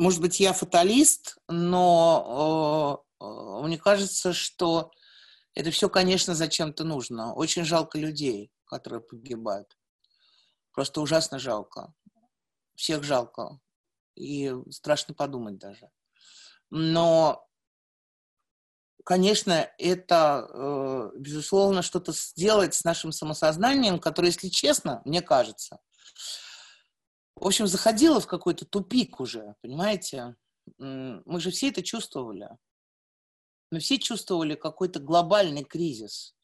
может быть, я фаталист, но э, э, мне кажется, что это все, конечно, зачем-то нужно. Очень жалко людей, которые погибают. Просто ужасно жалко. Всех жалко. И страшно подумать даже. Но, конечно, это, э, безусловно, что-то сделать с нашим самосознанием, которое, если честно, мне кажется, в общем, заходило в какой-то тупик уже, понимаете? Мы же все это чувствовали. Мы все чувствовали какой-то глобальный кризис.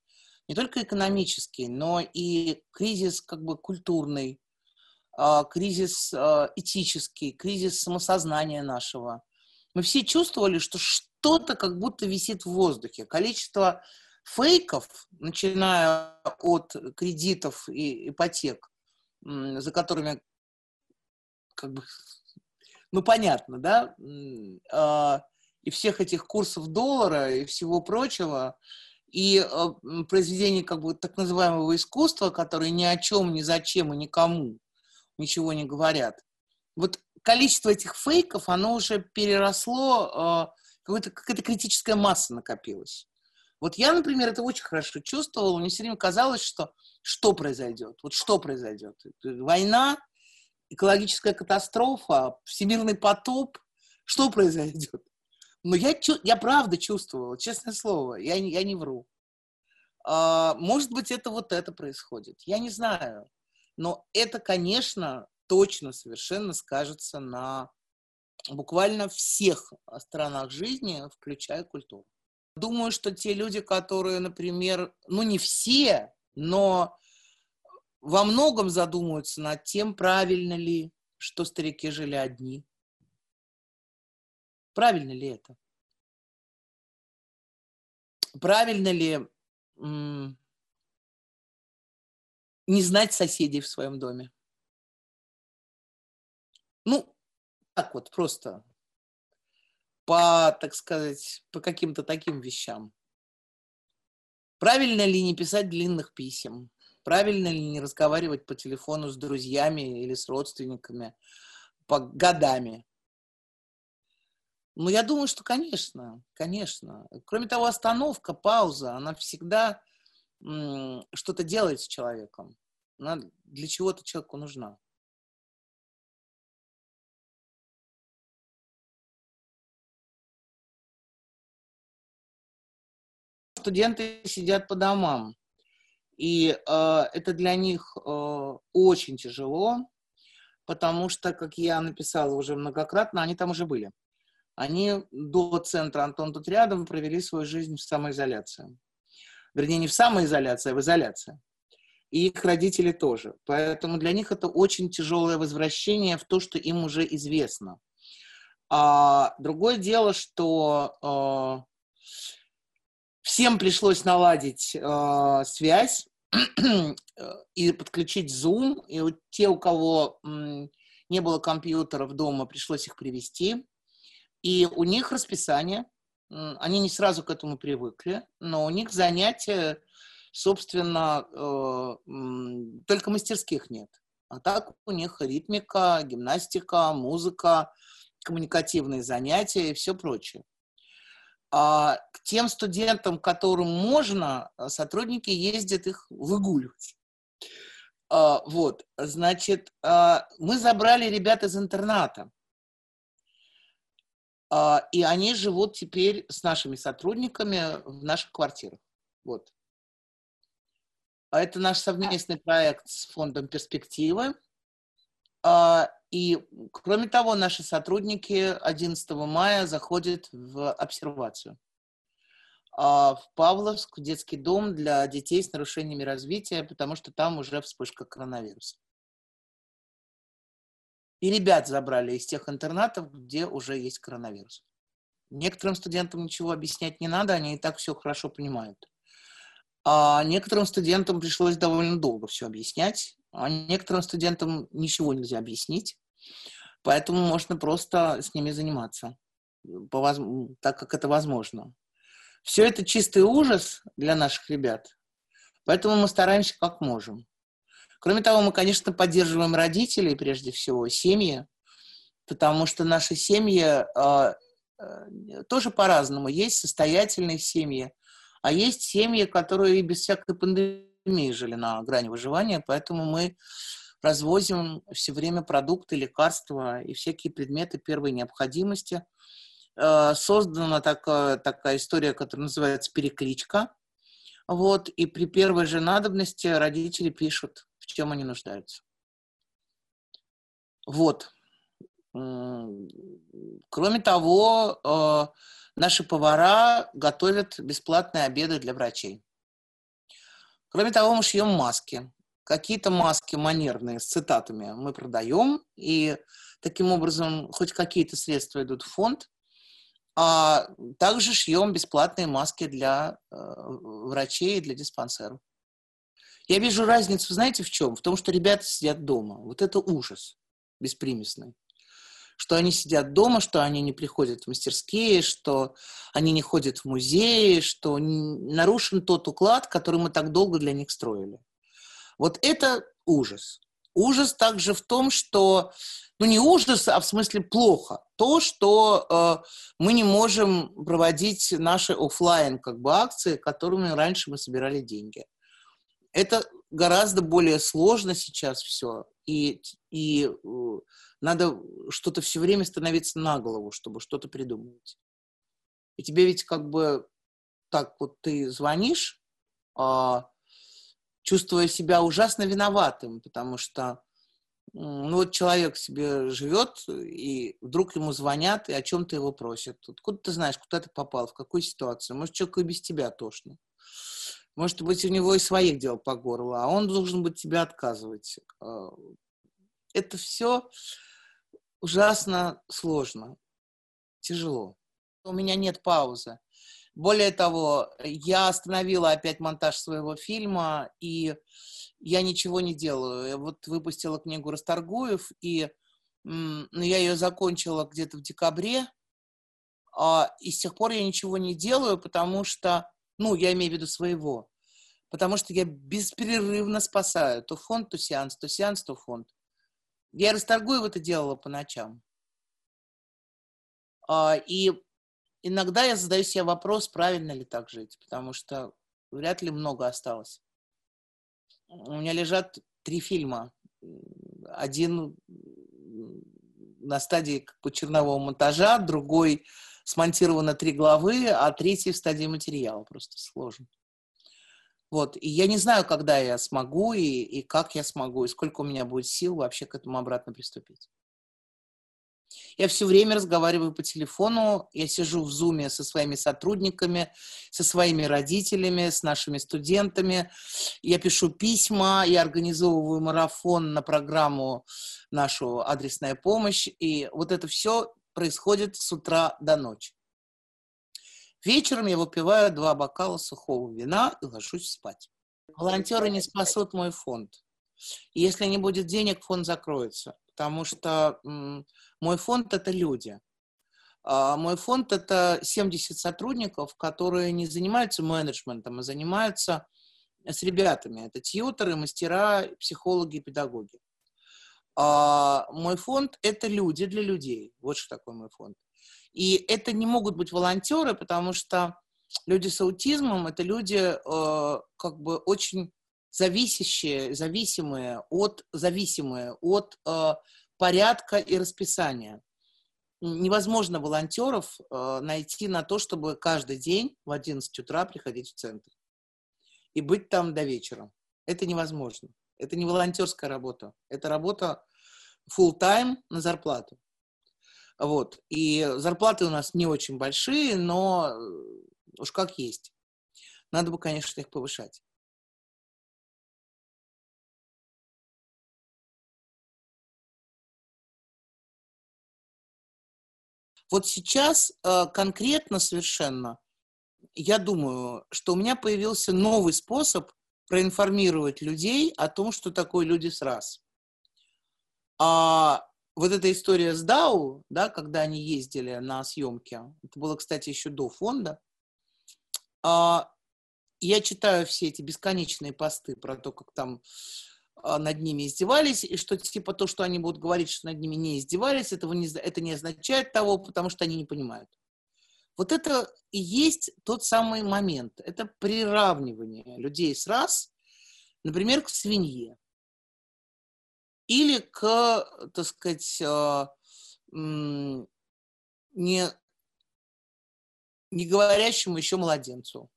Не только экономический, но и кризис как бы культурный, а, кризис а, этический, кризис самосознания нашего. Мы все чувствовали, что что-то как будто висит в воздухе. Количество фейков, начиная от кредитов и ипотек, за которыми как бы, ну, понятно, да, а, и всех этих курсов доллара и всего прочего, и а, произведений как бы так называемого искусства, которые ни о чем, ни зачем и никому ничего не говорят. Вот количество этих фейков, оно уже переросло, а, какая-то, какая-то критическая масса накопилась. Вот я, например, это очень хорошо чувствовала, мне все время казалось, что что произойдет, вот что произойдет. Война, экологическая катастрофа, всемирный потоп, что произойдет? Но я, я правда чувствовала, честное слово, я, я не вру. А, может быть, это вот это происходит, я не знаю. Но это, конечно, точно совершенно скажется на буквально всех сторонах жизни, включая культуру. Думаю, что те люди, которые, например, ну не все, но во многом задумываются над тем, правильно ли, что старики жили одни. Правильно ли это? Правильно ли м- не знать соседей в своем доме? Ну, так вот, просто по, так сказать, по каким-то таким вещам. Правильно ли не писать длинных писем? Правильно ли не разговаривать по телефону с друзьями или с родственниками по годами? Ну, я думаю, что, конечно, конечно. Кроме того, остановка, пауза, она всегда что-то делает с человеком. Она для чего-то человеку нужна. Студенты сидят по домам. И э, это для них э, очень тяжело, потому что, как я написала уже многократно, они там уже были. Они до центра Антон тут рядом провели свою жизнь в самоизоляции. Вернее, не в самоизоляции, а в изоляции. И их родители тоже. Поэтому для них это очень тяжелое возвращение в то, что им уже известно. А другое дело, что э, Всем пришлось наладить э, связь и подключить Zoom. И вот те, у кого м, не было компьютеров дома, пришлось их привести. И у них расписание. Они не сразу к этому привыкли, но у них занятия, собственно, э, м, только мастерских нет. А так у них ритмика, гимнастика, музыка, коммуникативные занятия и все прочее. А к тем студентам, которым можно, а, сотрудники ездят их выгуливать. А, вот, значит, мы забрали ребят из интерната. И они живут теперь с нашими сотрудниками в наших квартирах. Вот. Это наш совместный проект с фондом «Перспективы». И, кроме того, наши сотрудники 11 мая заходят в обсервацию а, в Павловск, в детский дом для детей с нарушениями развития, потому что там уже вспышка коронавируса. И ребят забрали из тех интернатов, где уже есть коронавирус. Некоторым студентам ничего объяснять не надо, они и так все хорошо понимают. А некоторым студентам пришлось довольно долго все объяснять, а некоторым студентам ничего нельзя объяснить, поэтому можно просто с ними заниматься, по, так как это возможно. Все это чистый ужас для наших ребят, поэтому мы стараемся как можем. Кроме того, мы, конечно, поддерживаем родителей, прежде всего, семьи. потому что наши семьи э, э, тоже по-разному. Есть состоятельные семьи, а есть семьи, которые без всякой пандемии жили на грани выживания, поэтому мы развозим все время продукты, лекарства и всякие предметы первой необходимости. Э, создана такая, такая история, которая называется «Перекличка». Вот, и при первой же надобности родители пишут, в чем они нуждаются. Вот. Кроме того, э, наши повара готовят бесплатные обеды для врачей. Кроме того, мы шьем маски. Какие-то маски манерные с цитатами мы продаем, и таким образом хоть какие-то средства идут в фонд. А также шьем бесплатные маски для э, врачей и для диспансеров. Я вижу разницу, знаете, в чем? В том, что ребята сидят дома. Вот это ужас беспримесный что они сидят дома, что они не приходят в мастерские, что они не ходят в музеи, что нарушен тот уклад, который мы так долго для них строили. Вот это ужас. Ужас также в том, что, ну не ужас, а в смысле плохо. То, что э, мы не можем проводить наши офлайн как бы акции, которыми раньше мы собирали деньги. Это гораздо более сложно сейчас все. И, и э, надо что-то все время становиться на голову, чтобы что-то придумывать. И тебе ведь как бы так вот ты звонишь, а, чувствуя себя ужасно виноватым, потому что ну вот человек себе живет, и вдруг ему звонят, и о чем-то его просят. Откуда ты знаешь, куда ты попал, в какую ситуацию? Может, человеку и без тебя тошно. Может быть, у него и своих дел по горло, а он должен быть тебе отказывать. А, это все ужасно сложно, тяжело. У меня нет паузы. Более того, я остановила опять монтаж своего фильма, и я ничего не делаю. Я вот выпустила книгу Расторгуев, и ну, я ее закончила где-то в декабре, а, и с тех пор я ничего не делаю, потому что, ну, я имею в виду своего, потому что я беспрерывно спасаю то фонд, то сеанс, то сеанс, то фонд. Я Расторгуев это делала по ночам. А, и иногда я задаю себе вопрос, правильно ли так жить, потому что вряд ли много осталось. У меня лежат три фильма. Один на стадии как бы чернового монтажа, другой смонтировано три главы, а третий в стадии материала. Просто сложно. Вот. И я не знаю, когда я смогу, и, и как я смогу, и сколько у меня будет сил вообще к этому обратно приступить. Я все время разговариваю по телефону, я сижу в зуме со своими сотрудниками, со своими родителями, с нашими студентами. Я пишу письма, я организовываю марафон на программу нашу «Адресная помощь». И вот это все происходит с утра до ночи. Вечером я выпиваю два бокала сухого вина и ложусь спать. Волонтеры не спасут мой фонд. Если не будет денег, фонд закроется. Потому что мой фонд – это люди. А мой фонд – это 70 сотрудников, которые не занимаются менеджментом, а занимаются с ребятами. Это тьютеры, мастера, психологи, педагоги. А мой фонд – это люди для людей. Вот что такое мой фонд. И это не могут быть волонтеры, потому что люди с аутизмом – это люди э, как бы очень зависящие, зависимые от, зависимые от э, порядка и расписания. Невозможно волонтеров э, найти на то, чтобы каждый день в 11 утра приходить в центр и быть там до вечера. Это невозможно. Это не волонтерская работа. Это работа full time на зарплату. Вот. И зарплаты у нас не очень большие, но э, уж как есть. Надо бы, конечно, их повышать. Вот сейчас э, конкретно совершенно я думаю, что у меня появился новый способ проинформировать людей о том, что такое люди с раз. А вот эта история с Дау, да, когда они ездили на съемки, это было, кстати, еще до фонда, а, я читаю все эти бесконечные посты про то, как там а, над ними издевались, и что типа то, что они будут говорить, что над ними не издевались, этого не, это не означает того, потому что они не понимают. Вот это и есть тот самый момент. Это приравнивание людей с рас, например, к свинье. Или к, так сказать, а, не, не говорящему еще младенцу.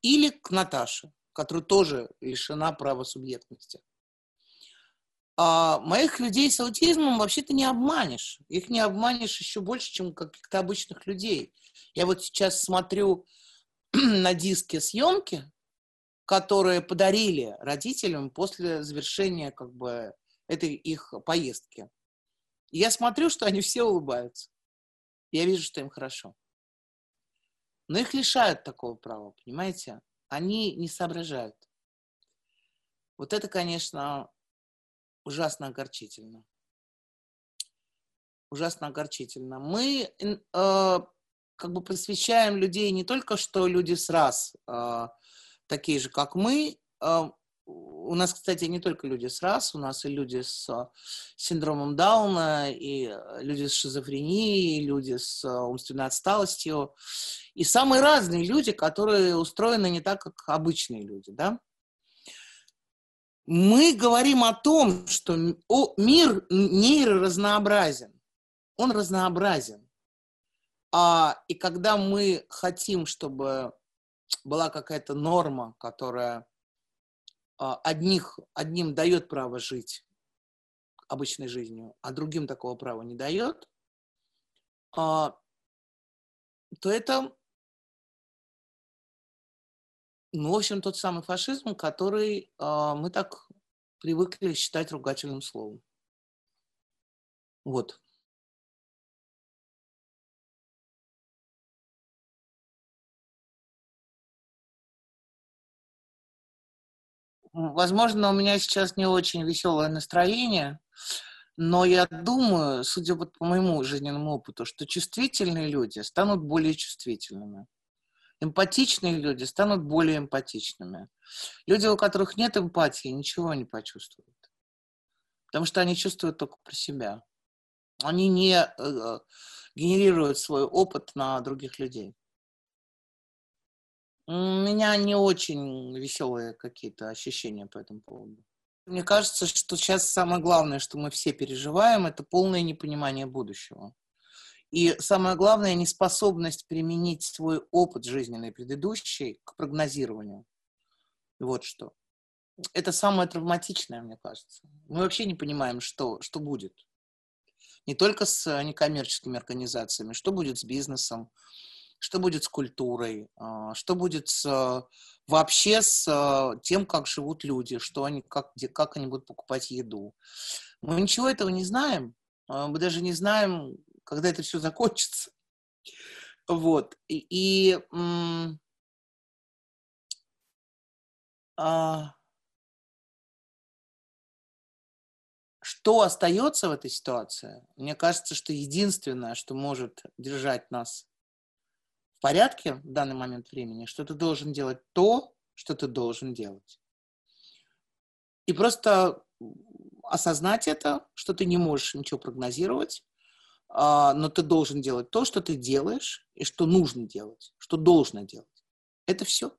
Или к Наташе которая тоже лишена права субъектности. А моих людей с аутизмом вообще-то не обманешь. Их не обманешь еще больше, чем каких-то обычных людей. Я вот сейчас смотрю на диски съемки, которые подарили родителям после завершения как бы этой их поездки. Я смотрю, что они все улыбаются. Я вижу, что им хорошо. Но их лишают такого права, понимаете? они не соображают. Вот это, конечно, ужасно огорчительно. Ужасно огорчительно. Мы э, как бы посвящаем людей не только, что люди с раз э, такие же, как мы. Э, у нас, кстати, не только люди с раз, у нас и люди с синдромом Дауна, и люди с шизофренией, и люди с умственной отсталостью и самые разные люди, которые устроены не так, как обычные люди, да. Мы говорим о том, что мир нейроразнообразен, он разнообразен. А, и когда мы хотим, чтобы была какая-то норма, которая а, одних, одним дает право жить обычной жизнью, а другим такого права не дает, а, то это ну, в общем, тот самый фашизм, который э, мы так привыкли считать ругательным словом. Вот. Возможно, у меня сейчас не очень веселое настроение, но я думаю, судя вот по моему жизненному опыту, что чувствительные люди станут более чувствительными. Эмпатичные люди станут более эмпатичными. Люди, у которых нет эмпатии, ничего не почувствуют. Потому что они чувствуют только про себя. Они не э, генерируют свой опыт на других людей. У меня не очень веселые какие-то ощущения по этому поводу. Мне кажется, что сейчас самое главное, что мы все переживаем, это полное непонимание будущего. И самое главное, неспособность применить свой опыт жизненный предыдущий к прогнозированию. Вот что. Это самое травматичное, мне кажется. Мы вообще не понимаем, что, что будет. Не только с некоммерческими организациями, что будет с бизнесом, что будет с культурой, а, что будет с, вообще с а, тем, как живут люди, что они, как, как они будут покупать еду. Мы ничего этого не знаем. А, мы даже не знаем, когда это все закончится. Вот. И, и а, что остается в этой ситуации? Мне кажется, что единственное, что может держать нас в порядке в данный момент времени, что ты должен делать то, что ты должен делать. И просто осознать это, что ты не можешь ничего прогнозировать, но ты должен делать то, что ты делаешь, и что нужно делать, что должно делать. Это все.